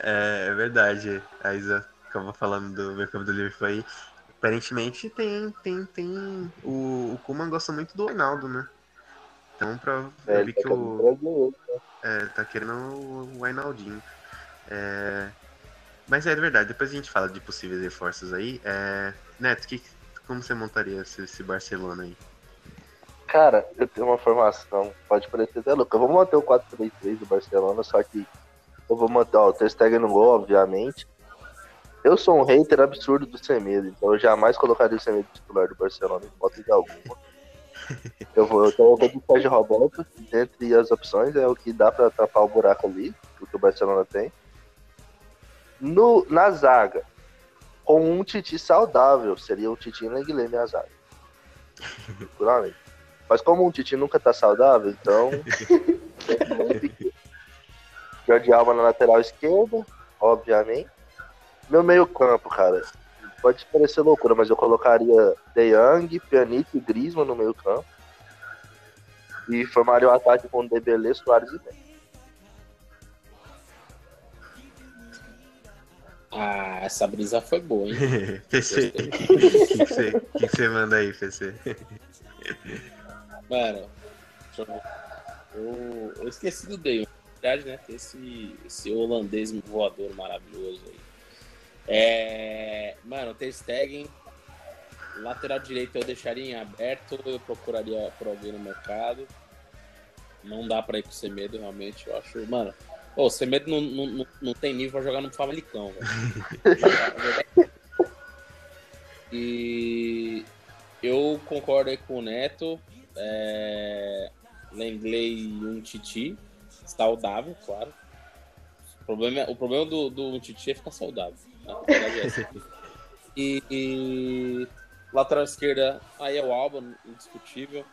É, é verdade. A Isa acabou falando do meu campo do Liverpool aí. Aparentemente tem, tem, tem. O, o Kuman gosta muito do Ronaldo, né? Então pra É, vi tá que querendo o. brasileiro. É, tá querendo o Wijnaldinho. É, mas é verdade, depois a gente fala de possíveis reforços aí. É, Neto, que, como você montaria esse, esse Barcelona aí? Cara, eu tenho uma formação, pode parecer até louca. Eu vou manter o 4-3-3 do Barcelona, só que eu vou manter ó, o Ter Stegen no gol, obviamente. Eu sou um hater absurdo do Semedo, então eu jamais colocaria o Semedo titular do Barcelona em hipótese de alguma. Eu vou, eu vou de Sérgio Roberto, dentre as opções, é o que dá pra tapar o buraco ali, o que o Barcelona tem. No, na zaga, com um Titi saudável, seria o Titi e Lenglet minha zaga. Mas como um Titi nunca tá saudável, então. Jordi Alba na lateral esquerda, obviamente. Meu meio campo, cara. Pode parecer loucura, mas eu colocaria De Young, Pjanic e Griezmann no meio campo. E formaria o ataque com Dembélé, Soares e Messi. Ah, essa brisa foi boa, hein? PC, o que, você, manda aí, PC? Mano, deixa eu. Eu, eu esqueci do Day. Verdade, né? Esse, esse holandês voador maravilhoso aí. É, mano, Ter Stegen, lateral direito eu deixaria em aberto, eu procuraria por alguém no mercado. Não dá pra ir com Semedo, realmente. Eu acho. Mano, ô, o Semedo não, não, não, tem nível pra jogar no Famalicão, velho. e eu concordo aí com o Neto. É... E um Titi. Saudável, claro. O problema, é- o problema do, do Titi é ficar saudável. né? É. E, e lateral esquerda, aí é o Alba, indiscutível.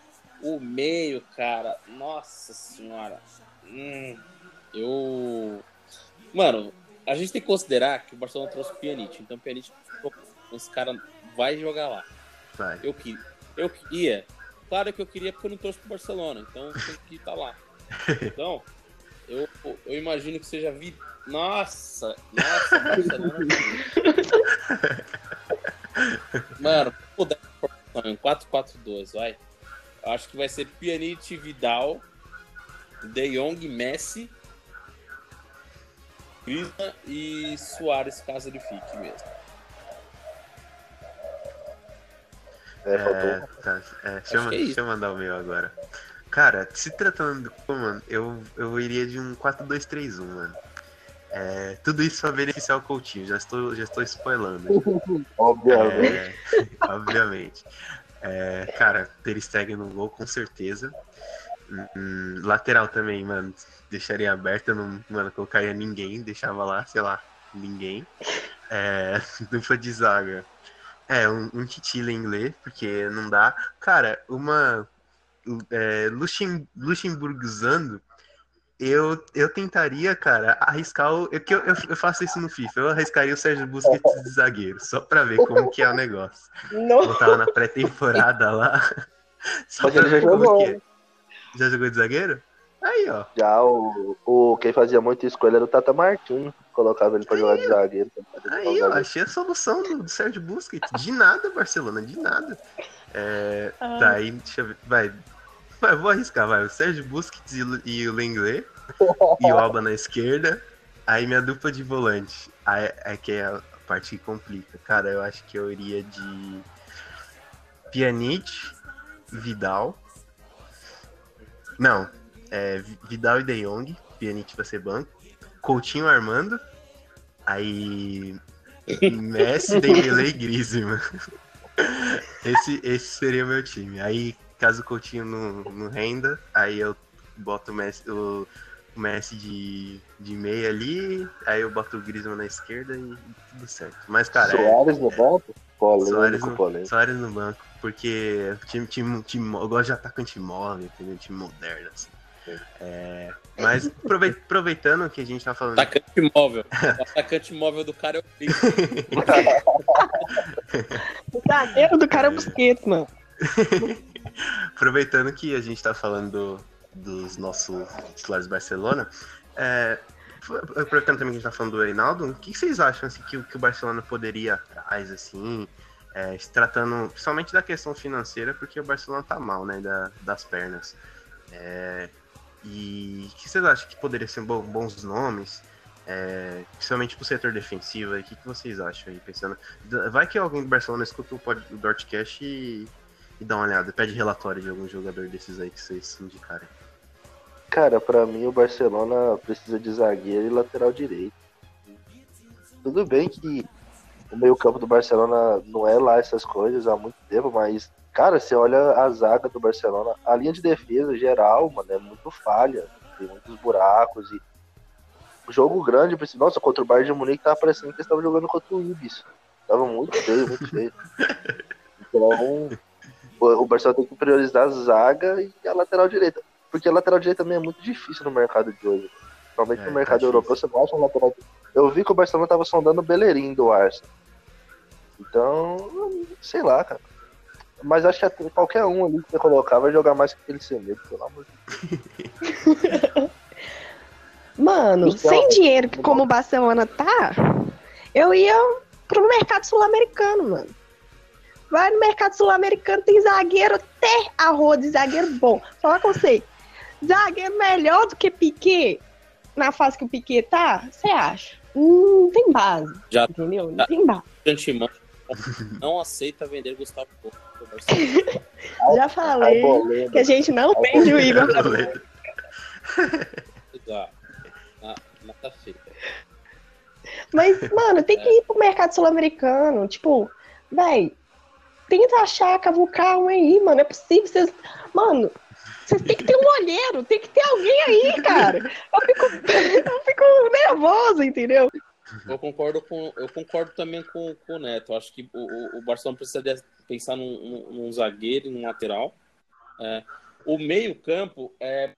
O meio, cara, nossa senhora. Hum, eu. Mano, a gente tem que considerar que o Barcelona trouxe o Pjanic. Então o Pjanic, esse cara vai jogar lá. Vai. Eu queria. Eu queria. Claro que eu queria porque eu não trouxe pro Barcelona, então tem que estar lá. Então, eu, eu imagino que seja vi. Nossa! Nossa, Barcelona. Mano, vou em 4-4-2, vai. Acho que vai ser Pjanic, Vidal, De Jong, Messi, Griezmann e Soares, caso ele fique mesmo. É, É, faltou. tá, é, deixa, eu, é deixa eu mandar o meu agora. Cara, se tratando do Kuman, eu, eu iria de um 4-2-3-1, mano. É, tudo isso para beneficiar o Coutinho, já estou, já estou spoilando. Obviamente. É, obviamente. É, cara, Ter Stegen no gol, com certeza. Lateral também, mano. Deixaria aberta, não, mano, colocaria ninguém, deixava lá, sei lá, ninguém. É, dupla de zaga. É, um, um Titila em inglês, porque não dá. Cara, uma. É, Luxem, Luxemburgizando eu, eu tentaria, cara, arriscar o. Eu, eu, eu faço isso no FIFA. Eu arriscaria o Sérgio Busquets de zagueiro, só pra ver como que é o negócio. Não. Eu tava na pré-temporada lá. Só pra ver como que é. Já jogou de zagueiro? Aí, ó. Já o, o. Quem fazia muito ele era o Tata Martins. Colocava ele pra jogar de zagueiro. Aí, ó, achei a solução do, do Sérgio Busquets. De nada, Barcelona, de nada. É, Ah. tá aí, deixa eu ver. Vai. Vai, vou arriscar, vai. O Sérgio Busquets e, o- e o Lenglet. e o Alba na esquerda. Aí minha dupla de volante. Aí é que é a parte que complica. Cara, eu acho que eu iria de Pjanic, Vidal. Não, é Vi- Vidal e De Jong. Pjanic vai ser banco. Coutinho Armando. Aí Messi, Dembele e Griezmann. Esse, esse seria o meu time. Aí, caso o Coutinho não, não renda, aí eu boto o Messi, o, o Messi de, de meia ali, aí eu boto o Griezmann na esquerda e tudo certo. Mas, cara, é, Soares no banco? Soares no, polêmico. Soares no banco, porque time, time, time, eu gosto de atacante móvel, entendeu? Time moderno, assim. É, mas aprove- aproveitando que a gente tá falando. Atacante móvel. O atacante móvel do cara é o Pico. O zagueiro do cara é o Busquets, mano. Aproveitando que a gente tá falando do- dos nossos titulares do Barcelona, é, aproveitando também que a gente tá falando do Reinaldo, o que vocês acham assim, que, o- que o Barcelona poderia ir atrás, assim, é, se tratando principalmente da questão financeira, porque o Barcelona tá mal, né, da- das pernas. É, e o que vocês acham que poderia ser bo- bons nomes? É, principalmente pro setor defensivo, o que, que vocês acham aí, pensando? Vai que alguém do Barcelona escuta o, o Dortcast e, e dá uma olhada, pede relatório de algum jogador desses aí que vocês indicarem. Cara, pra mim o Barcelona precisa de zagueiro e lateral direito. Tudo bem que o meio-campo do Barcelona não é lá essas coisas há muito tempo, mas, cara, você olha a zaga do Barcelona, a linha de defesa geral, mano, é muito falha, tem muitos buracos e o jogo grande, nossa, contra o Bayern de Munique tava parecendo que eles estavam jogando contra o Ibis. Tava muito feio, muito feio. Então, o Barcelona tem que priorizar a zaga e a lateral direita. Porque a lateral direita também é muito difícil no mercado de hoje. Principalmente É, no tá mercado difícil. europeu, você não acha um lateral Eu vi que o Barcelona tava sondando o Bellerin do Arsenal. Então, sei lá, cara. Mas acho que qualquer um ali que você colocar vai jogar mais que aquele Semedo, pelo amor de Deus. Mano, Então- sem dinheiro, como o Barcelona tá, eu ia pro mercado sul-americano, mano. Vai no mercado sul-americano, tem zagueiro até a rua de zagueiro bom. Falar com você, zagueiro melhor do que Piquet na fase que o Piquet tá, você acha? Hum, Não tem base, Já entendeu? Não tá. tem base. antemão não aceita vender Gustavo Couto. Já falei que a gente não vende o Igor. Na, feita. Mas, mano, tem que ir pro mercado sul-americano. Tipo, véi, tenta achar, cavucar um aí, mano. É possível. Vocês. Mano, vocês têm que ter um olheiro, tem que ter alguém aí, cara. Eu fico, eu fico nervosa, entendeu? Eu concordo com. Eu concordo também com, com o Neto. Eu acho que o, o, Barcelona precisa de- pensar num, num- zagueiro e num lateral. É, o meio-campo é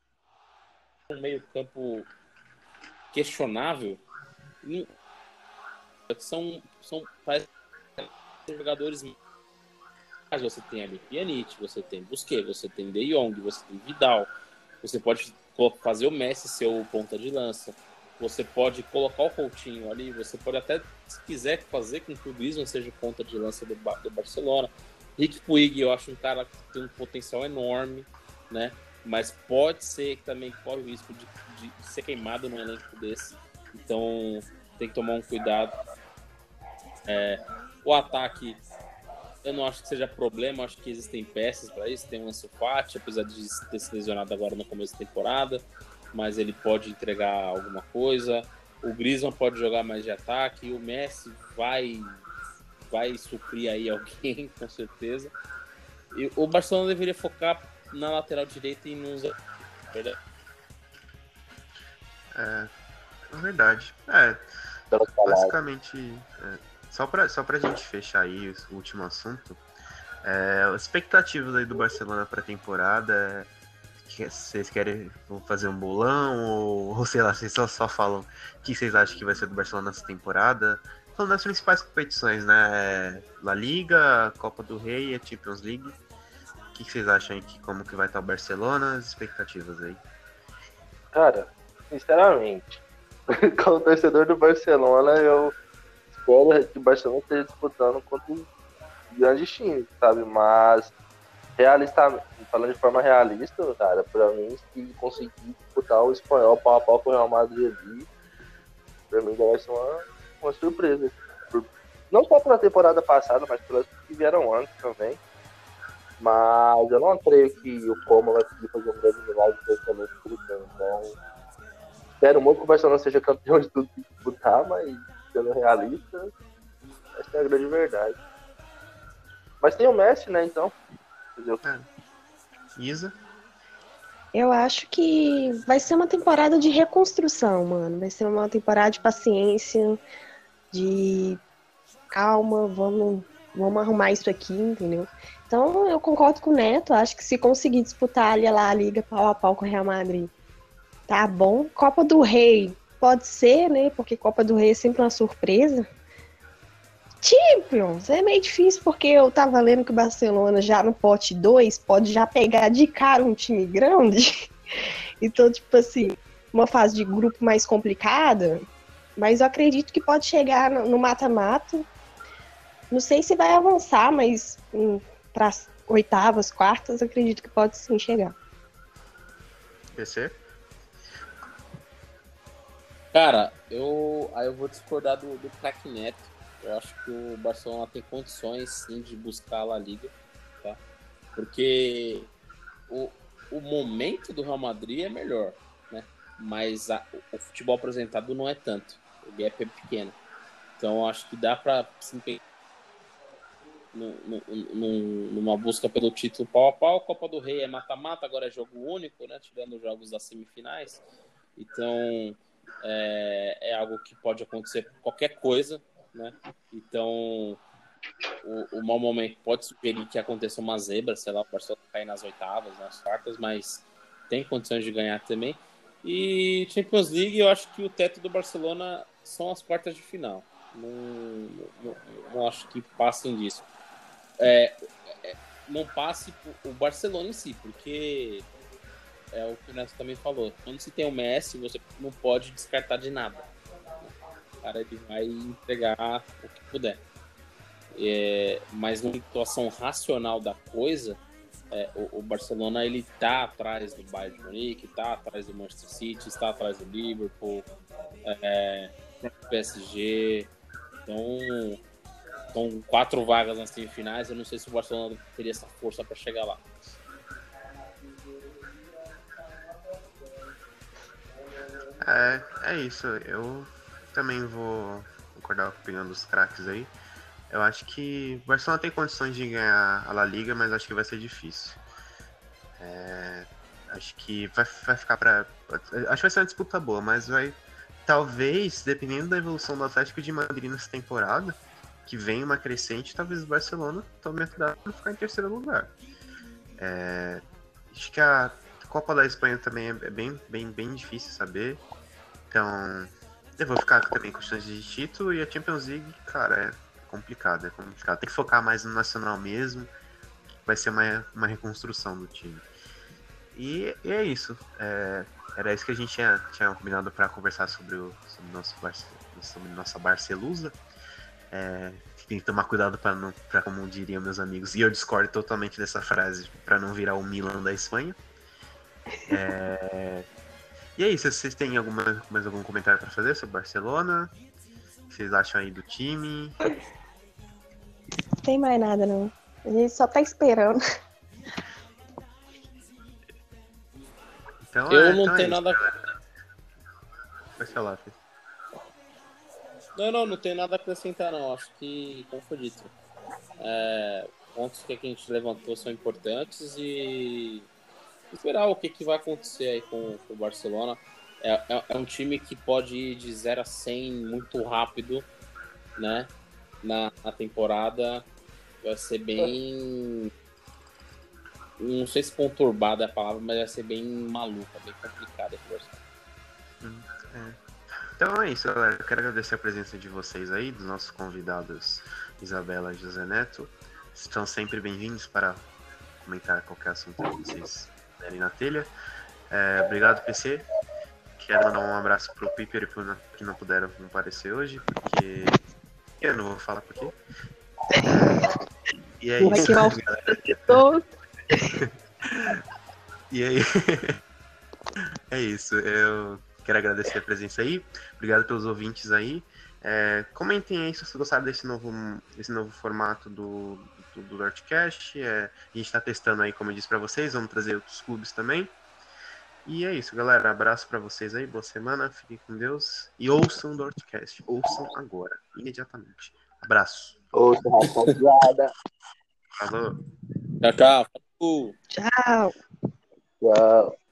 um meio-campo questionável. Hum, São, são parece jogadores. Mas você tem ali Pjanic, você tem Busquets, você tem De Jong, você tem Vidal. Você pode fazer o Messi ser o ponta de lança. Você pode colocar o Coutinho ali, você pode até, se quiser, fazer com que o Griezmann seja ponta de lança do, do Barcelona. Rick Puig, eu acho um cara que tem um potencial enorme, né? Mas pode ser que também corre o risco de, de ser queimado num elenco desse. Então tem que tomar um cuidado. É, o ataque, eu não acho que seja problema, acho que existem peças para isso. Tem o Ansu Fati, apesar de ter se lesionado agora no começo da temporada mas ele pode entregar alguma coisa. o Griezmann pode jogar mais de ataque, o Messi vai vai suprir aí alguém, com certeza. E o Barcelona deveria focar na lateral direita e nos. Verdade. É, é verdade. É, basicamente, é, só para só pra gente fechar aí o último assunto, é, as expectativas aí do Barcelona para a temporada, que vocês querem fazer um bolão ou, ou sei lá, vocês só, só falam o que vocês acham que vai ser do Barcelona nessa temporada? Falando das principais competições, né? É, La Liga, Copa do Rei e a Champions League. O que vocês acham aí como que vai estar o Barcelona? As expectativas aí? Cara, sinceramente, como torcedor do Barcelona, eu espero que o Barcelona esteja disputando contra um grande time, sabe? Mas realista, falando de forma realista, cara, pra mim, se conseguir disputar o espanhol pau a pau com o Real Madrid ali, pra mim vai ser uma, uma surpresa. Não só pela temporada passada, mas pelas que vieram antes também. Mas eu não creio que o Como vai conseguir fazer um grande milagre especialmente por. Então, espero muito que o Barcelona seja campeão de tudo que disputar, mas sendo realista, essa é a grande verdade. Mas tem o Messi, né, então. É. Isa? Eu acho que vai ser uma temporada de reconstrução, mano. Vai ser uma temporada de paciência, de calma, vamos, vamos arrumar isso aqui, entendeu? Então eu concordo com o Neto, acho que se conseguir disputar ali lá a liga pau a pau com o Real Madrid, tá bom. Copa do Rei, pode ser, né? Porque Copa do Rei é sempre uma surpresa. Champions é meio difícil porque eu tava lendo que o Barcelona já no pote 2 pode já pegar de cara um time grande. então, tipo assim, uma fase de grupo mais complicada, mas eu acredito que pode chegar no mata-mata. Não sei se vai avançar, mas hum, para oitavas, quartas, acredito que pode sim chegar. PC? Cara, eu aí eu vou discordar do, do craque Neto eu acho que o Barcelona tem condições sim de buscar a La Liga, tá? Porque o, o momento do Real Madrid é melhor, né? Mas a, o futebol apresentado não é tanto. O gap é pequeno. Então acho que dá para se empenhar numa busca pelo título pau a pau. Copa do Rei é mata-mata, agora é jogo único, né? Tirando os jogos das semifinais. Então é, é algo que pode acontecer qualquer coisa né? Então, o, o mau momento pode sugerir que aconteça uma zebra, sei lá, o Barcelona cair nas oitavas, nas quartas, mas tem condições de ganhar também. E Champions League, eu acho que o teto do Barcelona são as quartas de final. Não, não, não acho que passem disso. É, é, não passe o Barcelona em si, porque é o que o Neto também falou. Quando se tem o Messi, você não pode descartar de nada cara ele vai entregar o que puder. É, mas numa situação racional da coisa, é, o, o, Barcelona ele tá atrás do Bayern de Munique, tá atrás do Manchester City, está atrás do Liverpool, é, PSG. Então, são quatro vagas nas semifinais. Eu não sei se o Barcelona teria essa força para chegar lá. É, é isso. Eu também vou concordar com a opinião dos craques aí. Eu acho que o Barcelona tem condições de ganhar a La Liga, mas acho que vai ser difícil. É, acho que vai, vai ficar para Acho que vai ser uma disputa boa, mas vai. Talvez, dependendo da evolução do Atlético de Madrid nessa temporada, que vem uma crescente, talvez o Barcelona tome a cuidado para ficar em terceiro lugar. É, acho que a Copa da Espanha também é bem, bem, bem difícil saber. Então, eu vou ficar também com questões de título e a Champions League, cara, é complicado, é complicado. Tem que focar mais no nacional mesmo. Vai ser uma, uma reconstrução do time. E, e é isso. É, era isso que a gente tinha, tinha combinado para conversar sobre o sobre nosso sobre nossa Barcelusa. É, tem que tomar cuidado para não, para como diriam meus amigos. E eu discordo totalmente dessa frase para não virar o Milan da Espanha. É, e é isso, vocês têm alguma, mais algum comentário para fazer sobre Barcelona? O que vocês acham aí do time? Não tem mais nada, não. A gente só tá esperando. Então, eu é, não então é tenho é nada. Pode falar, filho. Não, não, não tenho nada a acrescentar, não. Acho que, como foi dito, é, pontos que a gente levantou são importantes e esperar o que, que vai acontecer aí com, com o Barcelona. É, é, é, um time que pode ir de 0 a 100 muito rápido, né? Na, na temporada. Vai ser bem. Não sei se conturbada é a palavra, mas vai ser bem maluca, bem complicada é. Então é isso, galera. Quero agradecer a presença de vocês aí, dos nossos convidados Isabela e José Neto. Estão sempre bem-vindos para comentar qualquer assunto que vocês derem na telha. É, obrigado, PC. Quero mandar um abraço pro Piper e pro que não puderam comparecer hoje, porque eu não vou falar por quê. E é isso, galera. e aí, é isso. Eu quero agradecer a presença aí. Obrigado pelos ouvintes aí. É, comentem aí se vocês gostaram desse novo, desse novo formato do, do, do Dortcast. É, a gente está testando aí, como eu disse para vocês, vamos trazer outros clubes também. E é isso, galera. Abraço para vocês aí, boa semana, fiquem com Deus. E ouçam o Dortcast, ouçam agora, imediatamente. Abraço. Ouça, rapaziada. Falou. Tchau, tchau. Tchau. Tchau.